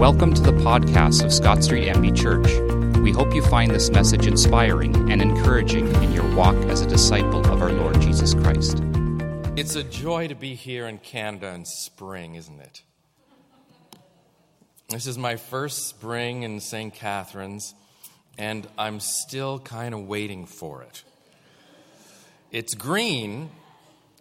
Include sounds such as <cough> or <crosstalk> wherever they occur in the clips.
Welcome to the podcast of Scott Street MB Church. We hope you find this message inspiring and encouraging in your walk as a disciple of our Lord Jesus Christ. It's a joy to be here in Canada in spring, isn't it? This is my first spring in St. Catharines, and I'm still kind of waiting for it. It's green.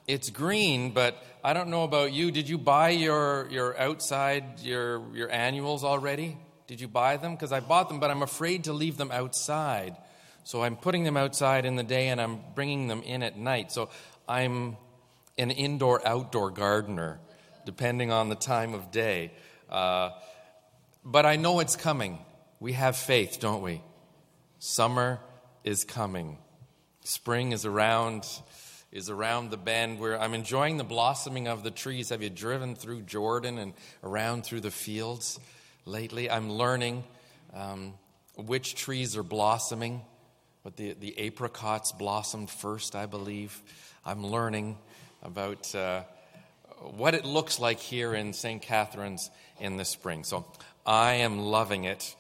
It's green, but I don't know about you. Did you buy your, your outside, your, your annuals already? Did you buy them? Because I bought them, but I'm afraid to leave them outside. So I'm putting them outside in the day and I'm bringing them in at night. So I'm an indoor outdoor gardener, depending on the time of day. Uh, but I know it's coming. We have faith, don't we? Summer is coming, spring is around is around the bend where I'm enjoying the blossoming of the trees. Have you driven through Jordan and around through the fields lately? I'm learning um, which trees are blossoming. But the, the apricots blossomed first, I believe. I'm learning about uh, what it looks like here in St. Catharines in the spring. So I am loving it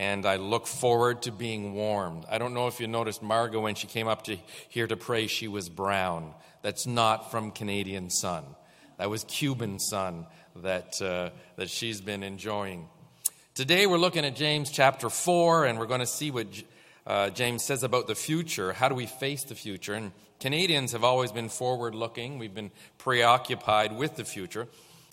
and I look forward to being warmed. I don't know if you noticed Margot when she came up to here to pray, she was brown. That's not from Canadian sun. That was Cuban sun that, uh, that she's been enjoying. Today we're looking at James chapter 4, and we're going to see what uh, James says about the future. How do we face the future? And Canadians have always been forward looking, we've been preoccupied with the future.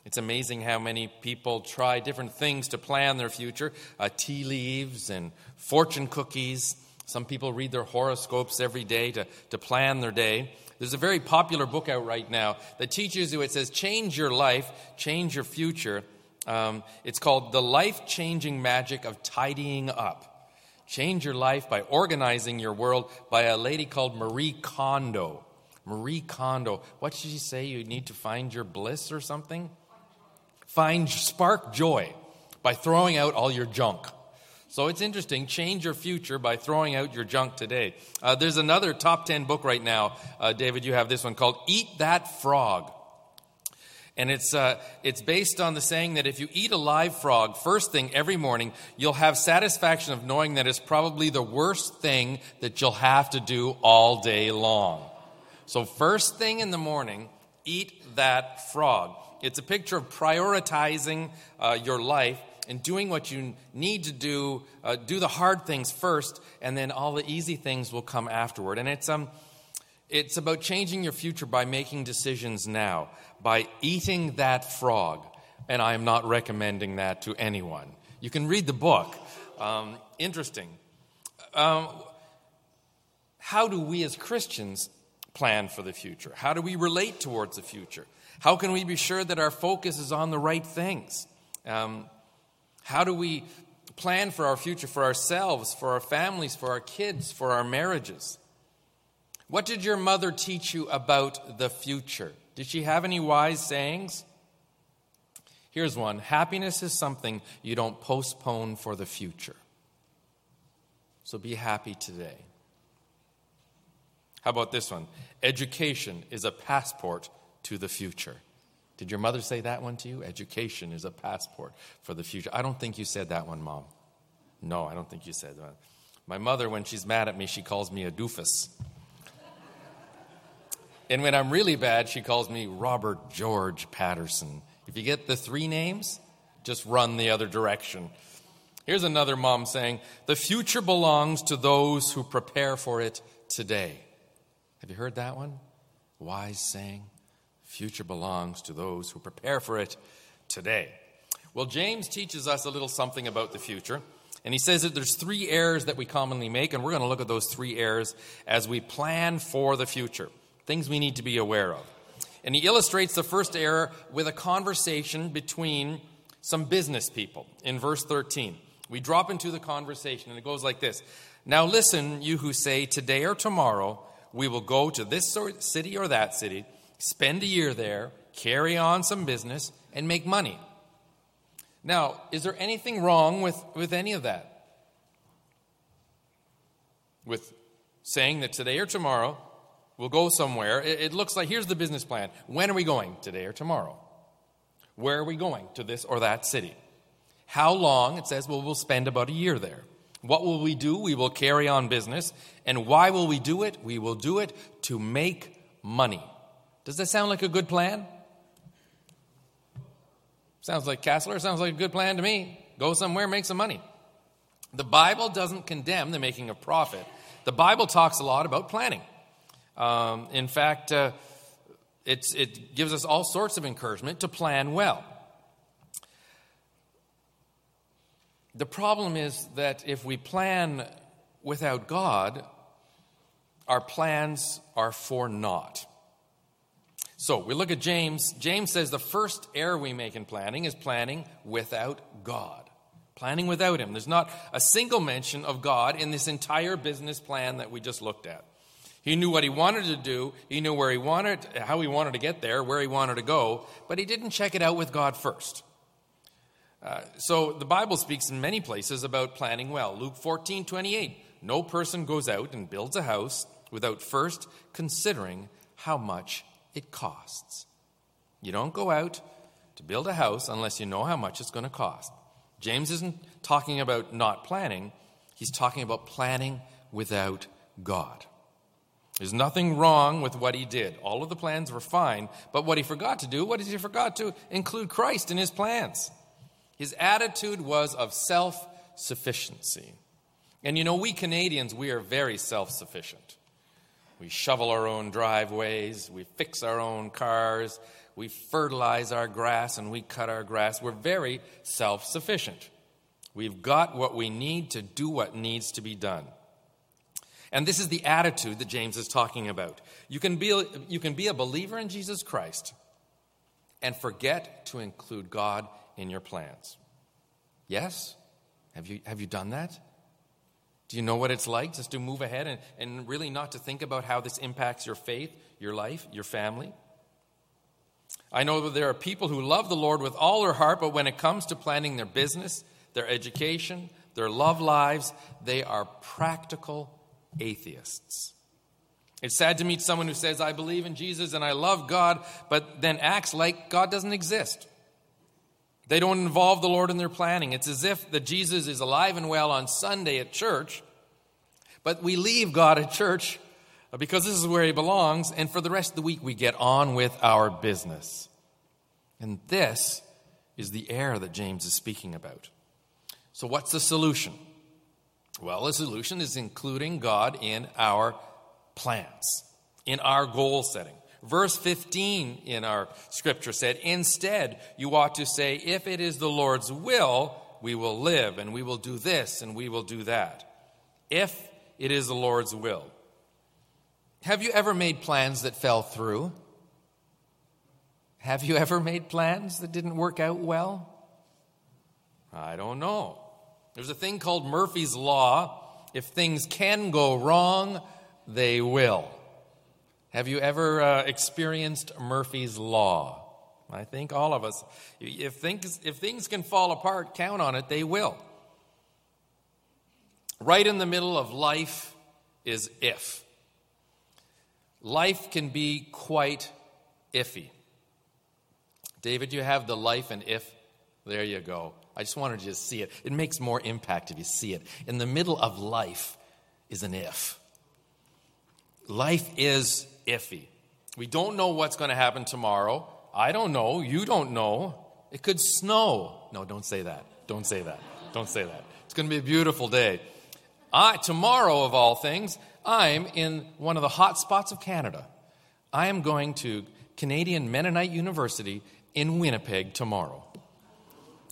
It's amazing how many people try different things to plan their future uh, tea leaves and fortune cookies. Some people read their horoscopes every day to, to plan their day. There's a very popular book out right now that teaches you, it says, change your life, change your future. Um, it's called The Life Changing Magic of Tidying Up. Change your life by organizing your world by a lady called Marie Kondo. Marie Kondo. What did she say? You need to find your bliss or something? Find spark joy by throwing out all your junk. So it's interesting. Change your future by throwing out your junk today. Uh, there's another top 10 book right now. Uh, David, you have this one called Eat That Frog. And it's, uh, it's based on the saying that if you eat a live frog first thing every morning, you'll have satisfaction of knowing that it's probably the worst thing that you'll have to do all day long. So, first thing in the morning, eat that frog. It's a picture of prioritizing uh, your life and doing what you need to do. Uh, do the hard things first, and then all the easy things will come afterward. And it's, um, it's about changing your future by making decisions now, by eating that frog. And I am not recommending that to anyone. You can read the book. Um, interesting. Um, how do we as Christians plan for the future? How do we relate towards the future? How can we be sure that our focus is on the right things? Um, how do we plan for our future, for ourselves, for our families, for our kids, for our marriages? What did your mother teach you about the future? Did she have any wise sayings? Here's one Happiness is something you don't postpone for the future. So be happy today. How about this one? Education is a passport to the future. Did your mother say that one to you? Education is a passport for the future. I don't think you said that one, Mom. No, I don't think you said that. My mother, when she's mad at me, she calls me a doofus. and when I'm really bad, she calls me Robert George Patterson. If you get the three names, just run the other direction. Here's another mom saying, The future belongs to those who prepare for it today. Have you heard that one? Wise saying future belongs to those who prepare for it today. Well, James teaches us a little something about the future. And he says that there's three errors that we commonly make, and we're going to look at those three errors as we plan for the future, things we need to be aware of. And he illustrates the first error with a conversation between some business people in verse 13. We drop into the conversation, and it goes like this Now listen, you who say, Today or tomorrow, we will go to this city or that city spend a year there, carry on some business, and make money. Now, is there anything wrong with, with any of that? With saying that today or tomorrow we'll go somewhere. It, it looks like here's the business plan. When are we going? Today or tomorrow? Where are we going? To this or that city? How long? It says, well, we'll spend about a year there. What will we do? We will carry on business. And why will we do it? We will do it to make money. Does that sound like a good plan? Sounds like Castler. Sounds like a good plan to me. Go somewhere, make some money. The Bible doesn't condemn the making of profit. The Bible talks a lot about planning. Um, in fact, uh, it gives us all sorts of encouragement to plan well. The problem is that if we plan without God, our plans are for naught. So we look at James. James says the first error we make in planning is planning without God. Planning without Him. There's not a single mention of God in this entire business plan that we just looked at. He knew what he wanted to do, he knew where he wanted, how he wanted to get there, where he wanted to go, but he didn't check it out with God first. Uh, so the Bible speaks in many places about planning well. Luke 14, 28. No person goes out and builds a house without first considering how much it costs. You don't go out to build a house unless you know how much it's going to cost. James isn't talking about not planning, he's talking about planning without God. There's nothing wrong with what he did. All of the plans were fine, but what he forgot to do, what did he forgot to include Christ in his plans? His attitude was of self sufficiency. And you know, we Canadians, we are very self sufficient. We shovel our own driveways, we fix our own cars, we fertilize our grass, and we cut our grass. We're very self sufficient. We've got what we need to do what needs to be done. And this is the attitude that James is talking about. You can be, you can be a believer in Jesus Christ and forget to include God in your plans. Yes? Have you, have you done that? Do you know what it's like just to move ahead and, and really not to think about how this impacts your faith, your life, your family? I know that there are people who love the Lord with all their heart, but when it comes to planning their business, their education, their love lives, they are practical atheists. It's sad to meet someone who says, I believe in Jesus and I love God, but then acts like God doesn't exist. They don't involve the Lord in their planning. It's as if that Jesus is alive and well on Sunday at church, but we leave God at church because this is where he belongs, and for the rest of the week we get on with our business. And this is the error that James is speaking about. So, what's the solution? Well, the solution is including God in our plans, in our goal setting. Verse 15 in our scripture said, Instead, you ought to say, If it is the Lord's will, we will live, and we will do this, and we will do that. If it is the Lord's will. Have you ever made plans that fell through? Have you ever made plans that didn't work out well? I don't know. There's a thing called Murphy's Law. If things can go wrong, they will. Have you ever uh, experienced Murphy's Law? I think all of us. If things, if things can fall apart, count on it, they will. Right in the middle of life is if. Life can be quite iffy. David, you have the life and if. There you go. I just wanted you to see it. It makes more impact if you see it. In the middle of life is an if. Life is iffy. We don't know what's going to happen tomorrow. I don't know. You don't know. It could snow. No, don't say that. Don't say that. Don't say that. It's going to be a beautiful day. I, tomorrow, of all things, I'm in one of the hot spots of Canada. I am going to Canadian Mennonite University in Winnipeg tomorrow.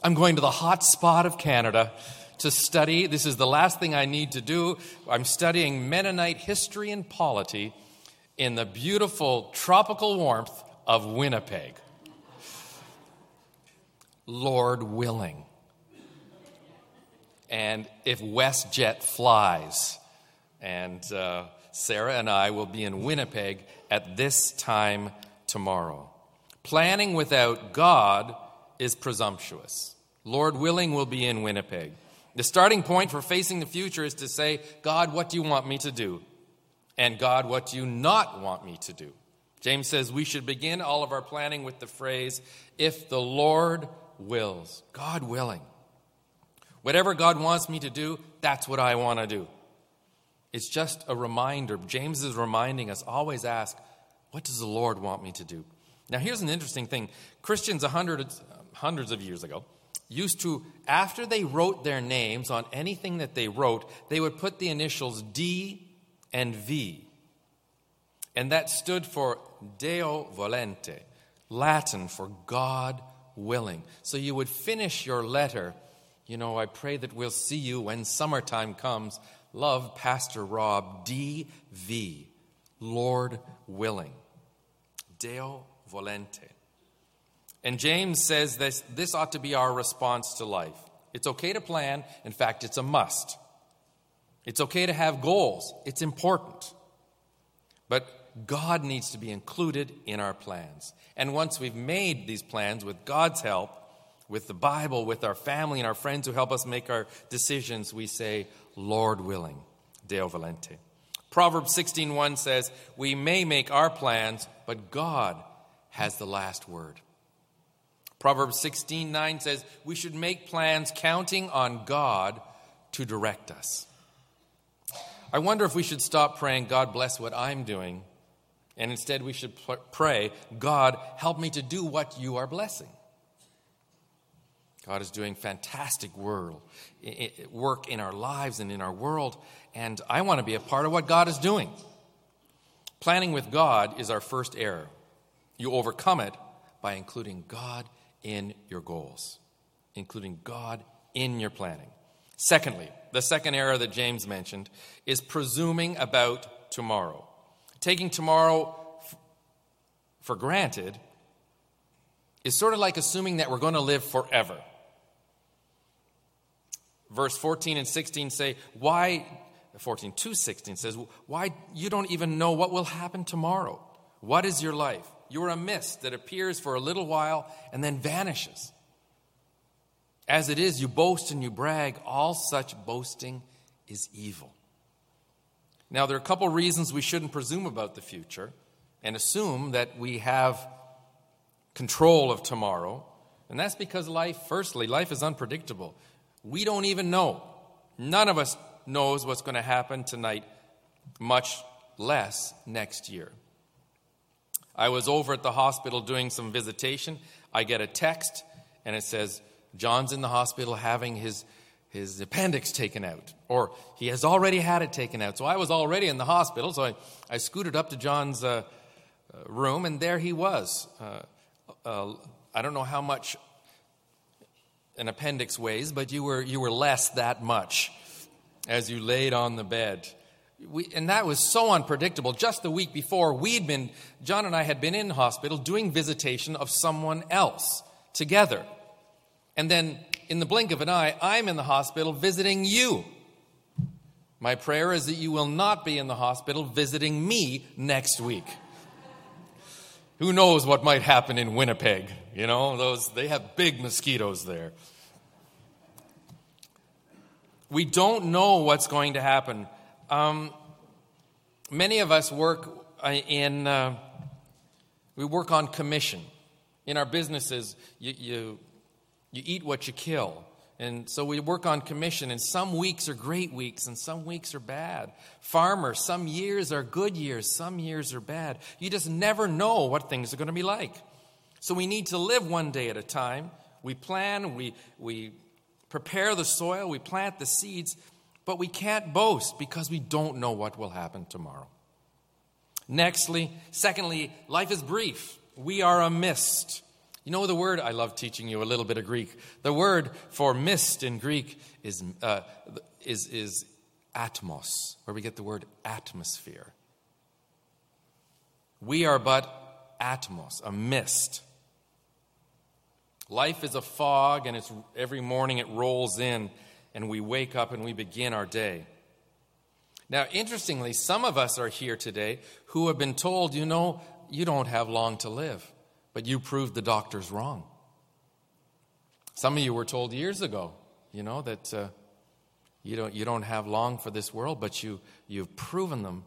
I'm going to the hot spot of Canada to study. This is the last thing I need to do. I'm studying Mennonite history and polity in the beautiful tropical warmth of Winnipeg. Lord willing. And if WestJet flies, and uh, Sarah and I will be in Winnipeg at this time tomorrow. Planning without God is presumptuous. Lord willing, we'll be in Winnipeg. The starting point for facing the future is to say, God, what do you want me to do? And God, what do you not want me to do? James says we should begin all of our planning with the phrase, if the Lord wills. God willing. Whatever God wants me to do, that's what I want to do. It's just a reminder. James is reminding us always ask, what does the Lord want me to do? Now, here's an interesting thing Christians hundreds, hundreds of years ago used to, after they wrote their names on anything that they wrote, they would put the initials D and V. And that stood for Deo volente, Latin for God willing. So you would finish your letter, you know, I pray that we'll see you when summertime comes. Love, Pastor Rob, D.V., Lord willing. Deo volente. And James says this, this ought to be our response to life. It's okay to plan. In fact, it's a must. It's okay to have goals. It's important. But God needs to be included in our plans. And once we've made these plans with God's help, with the Bible, with our family and our friends who help us make our decisions, we say, Lord willing, Deo volente. Proverbs 16:1 says, "We may make our plans, but God has the last word." Proverbs 16:9 says, "We should make plans counting on God to direct us." I wonder if we should stop praying, God bless what I'm doing, and instead we should pray, God, help me to do what you are blessing. God is doing fantastic work in our lives and in our world, and I want to be a part of what God is doing. Planning with God is our first error. You overcome it by including God in your goals, including God in your planning. Secondly, the second error that James mentioned is presuming about tomorrow. Taking tomorrow f- for granted is sort of like assuming that we're going to live forever. Verse 14 and 16 say, Why, 14 to 16 says, Why you don't even know what will happen tomorrow? What is your life? You are a mist that appears for a little while and then vanishes. As it is, you boast and you brag. All such boasting is evil. Now, there are a couple reasons we shouldn't presume about the future and assume that we have control of tomorrow. And that's because life, firstly, life is unpredictable. We don't even know. None of us knows what's going to happen tonight, much less next year. I was over at the hospital doing some visitation. I get a text, and it says, John's in the hospital having his, his appendix taken out, or he has already had it taken out. So I was already in the hospital, so I, I scooted up to John's uh, uh room, and there he was. Uh, uh, I don't know how much an appendix weighs, but you were, you were less that much as you laid on the bed. We, and that was so unpredictable. Just the week before, we'd been, John and I had been in hospital doing visitation of someone else together. And then, in the blink of an eye, I'm in the hospital visiting you. My prayer is that you will not be in the hospital visiting me next week. Who knows what might happen in Winnipeg? You know, those they have big mosquitoes there. We don't know what's going to happen. Um, many of us work uh, in uh, we work on commission. In our businesses, you, you you eat what you kill. And so we work on commission, and some weeks are great weeks, and some weeks are bad. Farmers, some years are good years, some years are bad. You just never know what things are going to be like. So we need to live one day at a time. We plan, we, we prepare the soil, we plant the seeds, but we can't boast because we don't know what will happen tomorrow. Nextly, secondly, life is brief. We are a mist. You know the word, I love teaching you a little bit of Greek. The word for mist in Greek is, uh, is, is atmos, where we get the word atmosphere. We are but atmos, a mist. Life is a fog, and it's, every morning it rolls in, and we wake up and we begin our day. Now, interestingly, some of us are here today who have been told, you know, you don't have long to live but you proved the doctors wrong. Some of you were told years ago, you know, that uh, you, don't, you don't have long for this world, but you, you've proven them.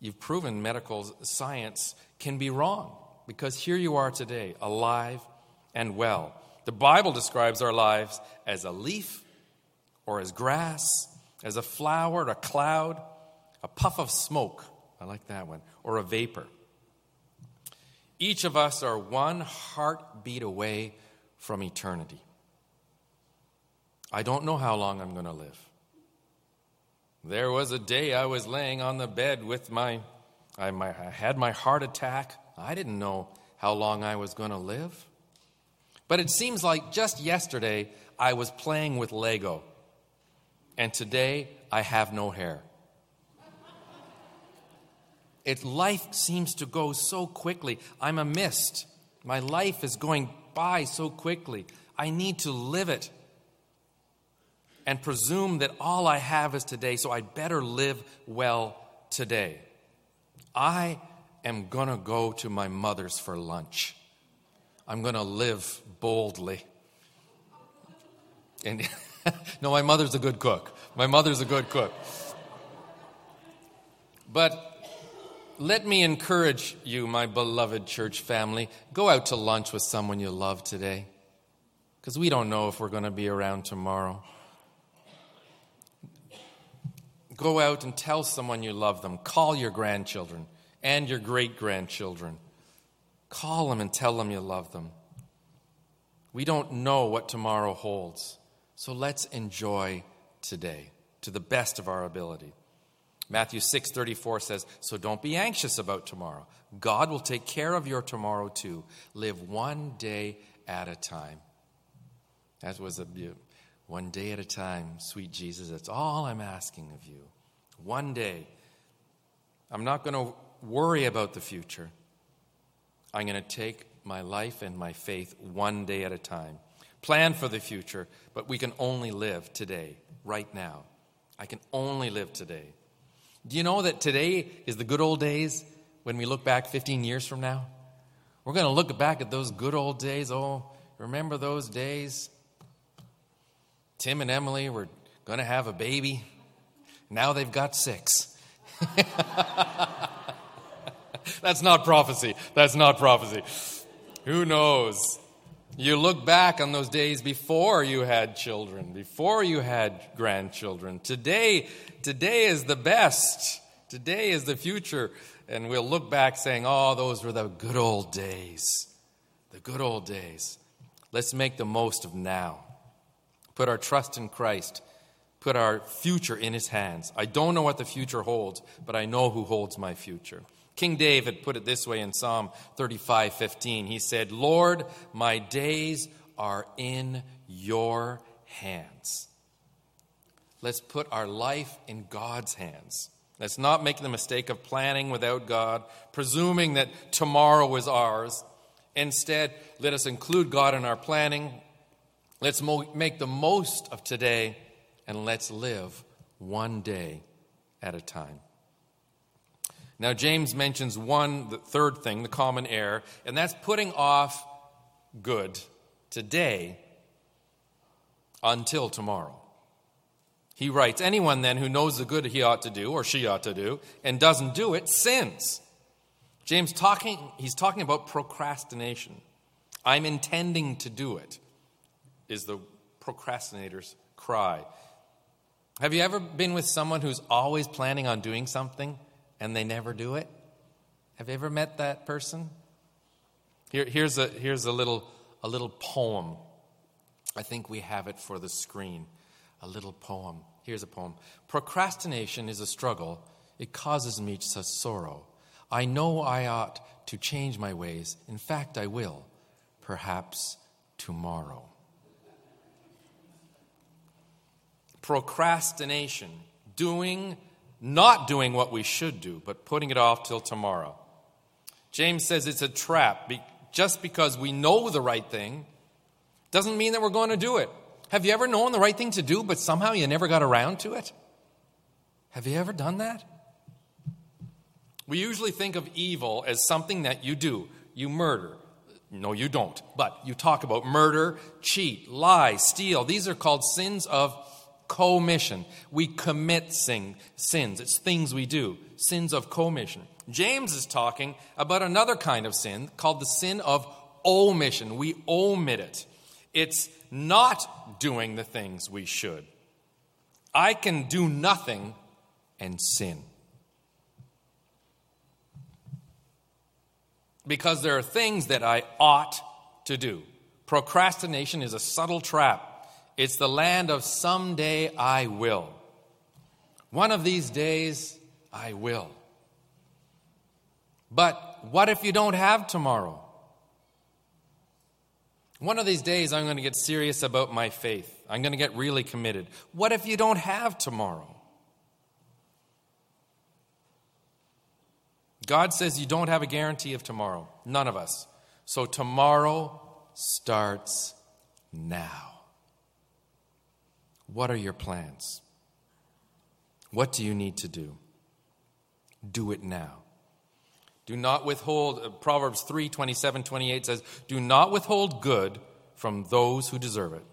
You've proven medical science can be wrong because here you are today, alive and well. The Bible describes our lives as a leaf or as grass, as a flower, a cloud, a puff of smoke. I like that one, or a vapor. Each of us are one heartbeat away from eternity. I don't know how long I'm going to live. There was a day I was laying on the bed with my, I, my, I had my heart attack. I didn't know how long I was going to live. But it seems like just yesterday I was playing with Lego, and today I have no hair. It, life seems to go so quickly. I'm a mist. My life is going by so quickly. I need to live it and presume that all I have is today, so I'd better live well today. I am going to go to my mother's for lunch. I'm going to live boldly. And <laughs> no, my mother's a good cook. My mother's a good cook. But let me encourage you, my beloved church family. Go out to lunch with someone you love today. Because we don't know if we're going to be around tomorrow. Go out and tell someone you love them. Call your grandchildren and your great grandchildren. Call them and tell them you love them. We don't know what tomorrow holds. So let's enjoy today to the best of our ability. Matthew 6:34 says, "So don't be anxious about tomorrow. God will take care of your tomorrow too. Live one day at a time." That was a one day at a time, sweet Jesus. That's all I'm asking of you. One day. I'm not going to worry about the future. I'm going to take my life and my faith one day at a time. Plan for the future, but we can only live today, right now. I can only live today. Do you know that today is the good old days when we look back 15 years from now? We're going to look back at those good old days. Oh, remember those days? Tim and Emily were going to have a baby. Now they've got six. <laughs> That's not prophecy. That's not prophecy. Who knows? You look back on those days before you had children, before you had grandchildren. Today, today is the best. Today is the future. And we'll look back saying, oh, those were the good old days. The good old days. Let's make the most of now. Put our trust in Christ. Put our future in His hands. I don't know what the future holds, but I know who holds my future. King David put it this way in Psalm 35 15. He said, Lord, my days are in your hands. Let's put our life in God's hands. Let's not make the mistake of planning without God, presuming that tomorrow is ours. Instead, let us include God in our planning. Let's mo- make the most of today, and let's live one day at a time. Now, James mentions one, the third thing, the common error, and that's putting off good today until tomorrow. He writes, Anyone then who knows the good he ought to do or she ought to do and doesn't do it sins. James talking, he's talking about procrastination. I'm intending to do it, is the procrastinator's cry. Have you ever been with someone who's always planning on doing something and they never do it? Have you ever met that person? Here, here's a, here's a, little, a little poem. I think we have it for the screen. A little poem. Here's a poem Procrastination is a struggle, it causes me such sorrow. I know I ought to change my ways. In fact, I will. Perhaps tomorrow. Procrastination, doing not doing what we should do, but putting it off till tomorrow. James says it's a trap. Just because we know the right thing doesn't mean that we're going to do it. Have you ever known the right thing to do, but somehow you never got around to it? Have you ever done that? We usually think of evil as something that you do. You murder. No, you don't. But you talk about murder, cheat, lie, steal. These are called sins of commission. We commit sin, sins. It's things we do, sins of commission. James is talking about another kind of sin called the sin of omission. We omit it. It's not doing the things we should. I can do nothing and sin. Because there are things that I ought to do. Procrastination is a subtle trap. It's the land of someday I will. One of these days I will. But what if you don't have tomorrow? One of these days, I'm going to get serious about my faith. I'm going to get really committed. What if you don't have tomorrow? God says you don't have a guarantee of tomorrow. None of us. So tomorrow starts now. What are your plans? What do you need to do? Do it now. Do not withhold, uh, Proverbs 3 27, 28 says, Do not withhold good from those who deserve it.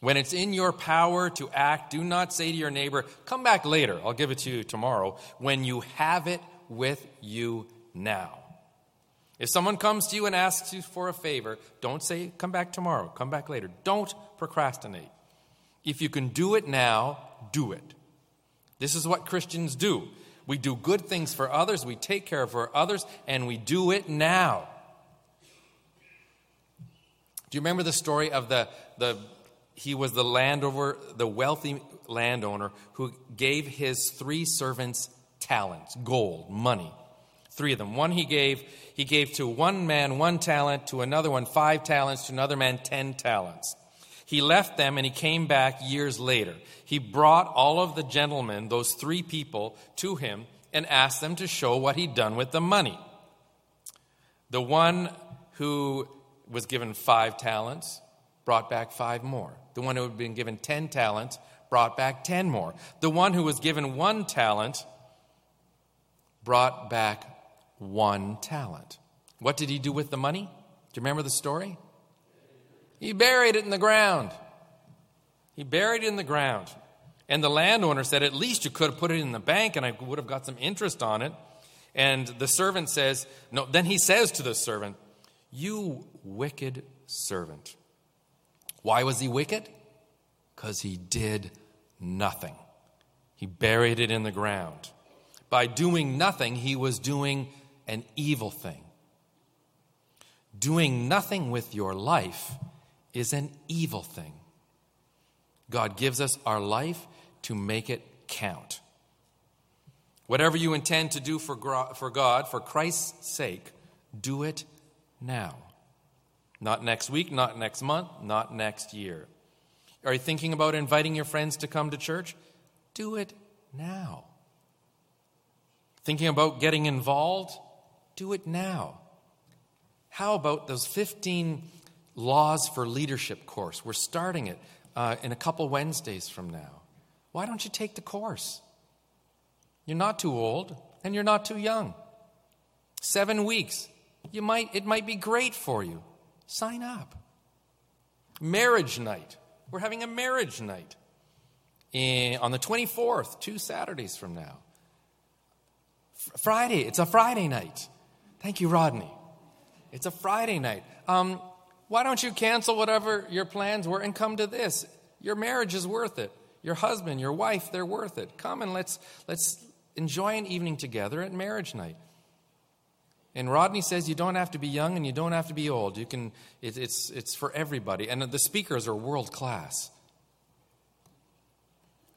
When it's in your power to act, do not say to your neighbor, Come back later, I'll give it to you tomorrow, when you have it with you now. If someone comes to you and asks you for a favor, don't say, Come back tomorrow, come back later. Don't procrastinate. If you can do it now, do it. This is what Christians do. We do good things for others, we take care of our others, and we do it now. Do you remember the story of the, the he was the landowner, the wealthy landowner who gave his three servants talents, gold, money. Three of them. One he gave, he gave to one man one talent, to another one five talents, to another man ten talents. He left them and he came back years later. He brought all of the gentlemen, those three people, to him and asked them to show what he'd done with the money. The one who was given five talents brought back five more. The one who had been given ten talents brought back ten more. The one who was given one talent brought back one talent. What did he do with the money? Do you remember the story? He buried it in the ground. He buried it in the ground. And the landowner said, At least you could have put it in the bank and I would have got some interest on it. And the servant says, No, then he says to the servant, You wicked servant. Why was he wicked? Because he did nothing. He buried it in the ground. By doing nothing, he was doing an evil thing. Doing nothing with your life is an evil thing. God gives us our life to make it count. Whatever you intend to do for God, for Christ's sake, do it now. Not next week, not next month, not next year. Are you thinking about inviting your friends to come to church? Do it now. Thinking about getting involved? Do it now. How about those 15 Laws for Leadership course. We're starting it uh, in a couple Wednesdays from now. Why don't you take the course? You're not too old and you're not too young. Seven weeks. You might, it might be great for you. Sign up. Marriage night. We're having a marriage night in, on the 24th, two Saturdays from now. F- Friday, it's a Friday night. Thank you, Rodney. It's a Friday night. Um, why don't you cancel whatever your plans were and come to this? Your marriage is worth it. Your husband, your wife, they're worth it. Come and let's, let's enjoy an evening together at marriage night. And Rodney says you don't have to be young and you don't have to be old. You can, it, it's, it's for everybody. And the speakers are world class.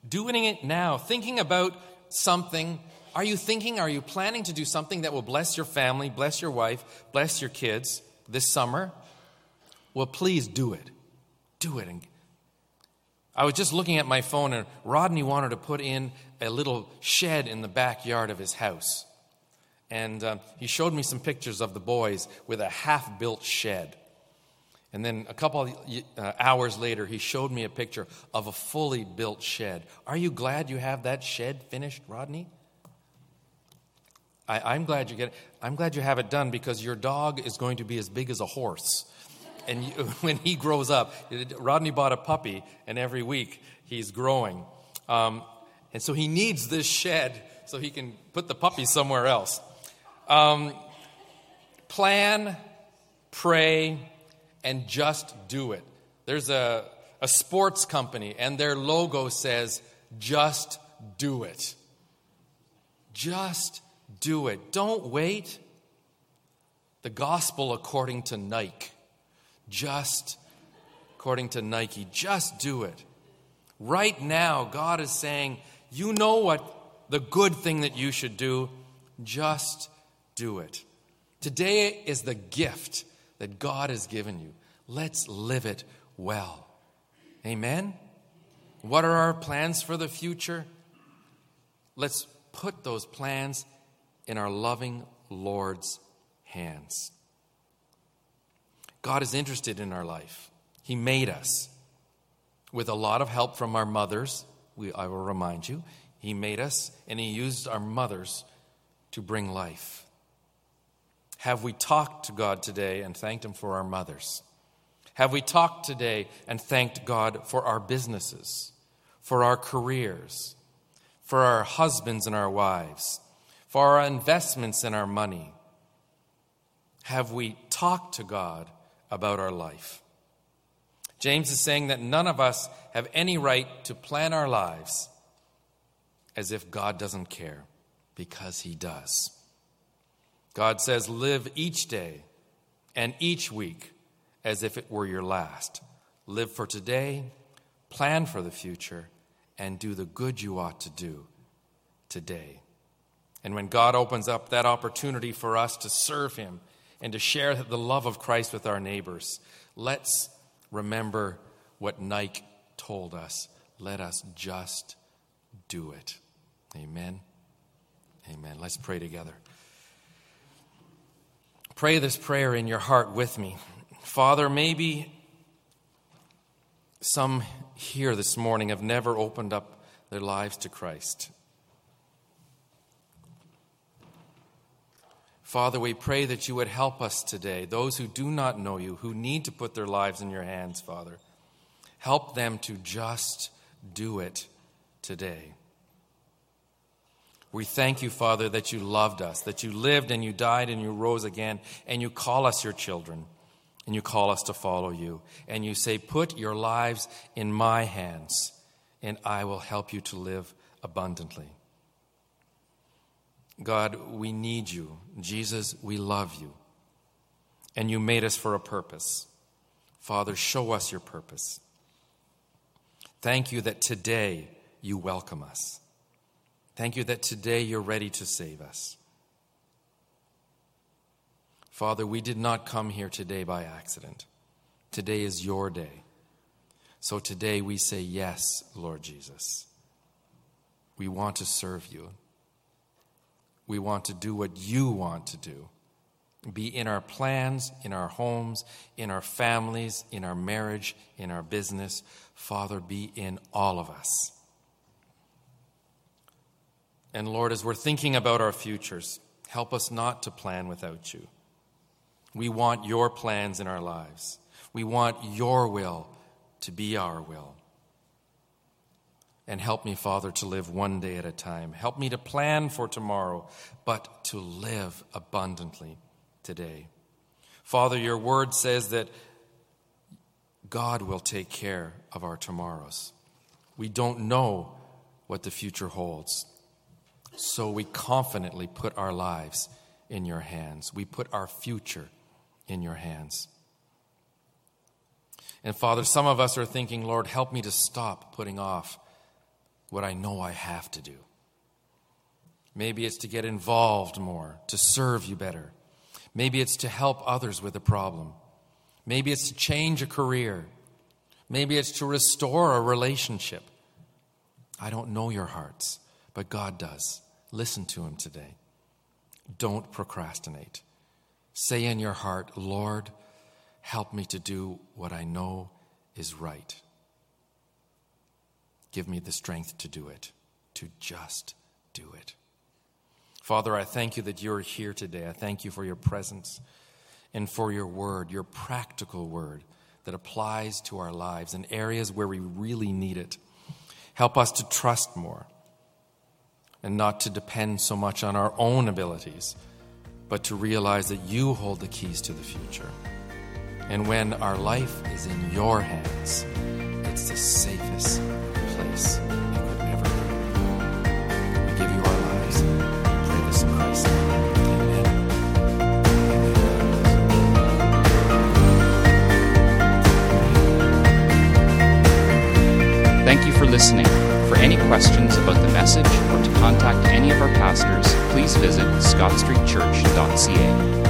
Doing it now, thinking about something. Are you thinking, are you planning to do something that will bless your family, bless your wife, bless your kids this summer? Well, please do it. Do it. And I was just looking at my phone, and Rodney wanted to put in a little shed in the backyard of his house. And um, he showed me some pictures of the boys with a half built shed. And then a couple of uh, hours later, he showed me a picture of a fully built shed. Are you glad you have that shed finished, Rodney? I, am glad you get. I'm glad you have it done because your dog is going to be as big as a horse and <laughs> when he grows up, Rodney bought a puppy, and every week he's growing. Um, and so he needs this shed so he can put the puppy somewhere else. Um, plan, pray, and just do it. There's a, a sports company, and their logo says, just do it. Just do it. Don't wait. The gospel according to Nike. Just according to Nike. Just do it. Right now, God is saying, You know what the good thing that you should do. Just do it. Today is the gift that God has given you. Let's live it well. Amen? What are our plans for the future? Let's put those plans in our loving Lord's hands. God is interested in our life. He made us with a lot of help from our mothers. We, I will remind you, He made us and He used our mothers to bring life. Have we talked to God today and thanked Him for our mothers? Have we talked today and thanked God for our businesses, for our careers, for our husbands and our wives, for our investments and our money? Have we talked to God about our life? James is saying that none of us have any right to plan our lives as if God doesn't care, because He does. God says, Live each day and each week as if it were your last. Live for today, plan for the future, and do the good you ought to do today. And when God opens up that opportunity for us to serve Him and to share the love of Christ with our neighbors, let's remember what Nike told us. Let us just do it. Amen. Amen. Let's pray together. Pray this prayer in your heart with me. Father, maybe some here this morning have never opened up their lives to Christ. Father, we pray that you would help us today, those who do not know you, who need to put their lives in your hands, Father. Help them to just do it today. We thank you, Father, that you loved us, that you lived and you died and you rose again, and you call us your children and you call us to follow you. And you say, Put your lives in my hands, and I will help you to live abundantly. God, we need you. Jesus, we love you. And you made us for a purpose. Father, show us your purpose. Thank you that today you welcome us. Thank you that today you're ready to save us. Father, we did not come here today by accident. Today is your day. So today we say, Yes, Lord Jesus. We want to serve you. We want to do what you want to do. Be in our plans, in our homes, in our families, in our marriage, in our business. Father, be in all of us. And Lord, as we're thinking about our futures, help us not to plan without you. We want your plans in our lives. We want your will to be our will. And help me, Father, to live one day at a time. Help me to plan for tomorrow, but to live abundantly today. Father, your word says that God will take care of our tomorrows. We don't know what the future holds. So we confidently put our lives in your hands. We put our future in your hands. And Father, some of us are thinking, Lord, help me to stop putting off what I know I have to do. Maybe it's to get involved more, to serve you better. Maybe it's to help others with a problem. Maybe it's to change a career. Maybe it's to restore a relationship. I don't know your hearts, but God does. Listen to Him today. Don't procrastinate. Say in your heart, Lord, help me to do what I know is right. Give me the strength to do it, to just do it. Father, I thank you that you're here today. I thank you for your presence and for your word, your practical word that applies to our lives in areas where we really need it. Help us to trust more and not to depend so much on our own abilities but to realize that you hold the keys to the future. And when our life is in your hands, it's the safest place Thank you for listening. For any questions about the message or to contact any of our pastors, please visit scottstreetchurch.ca.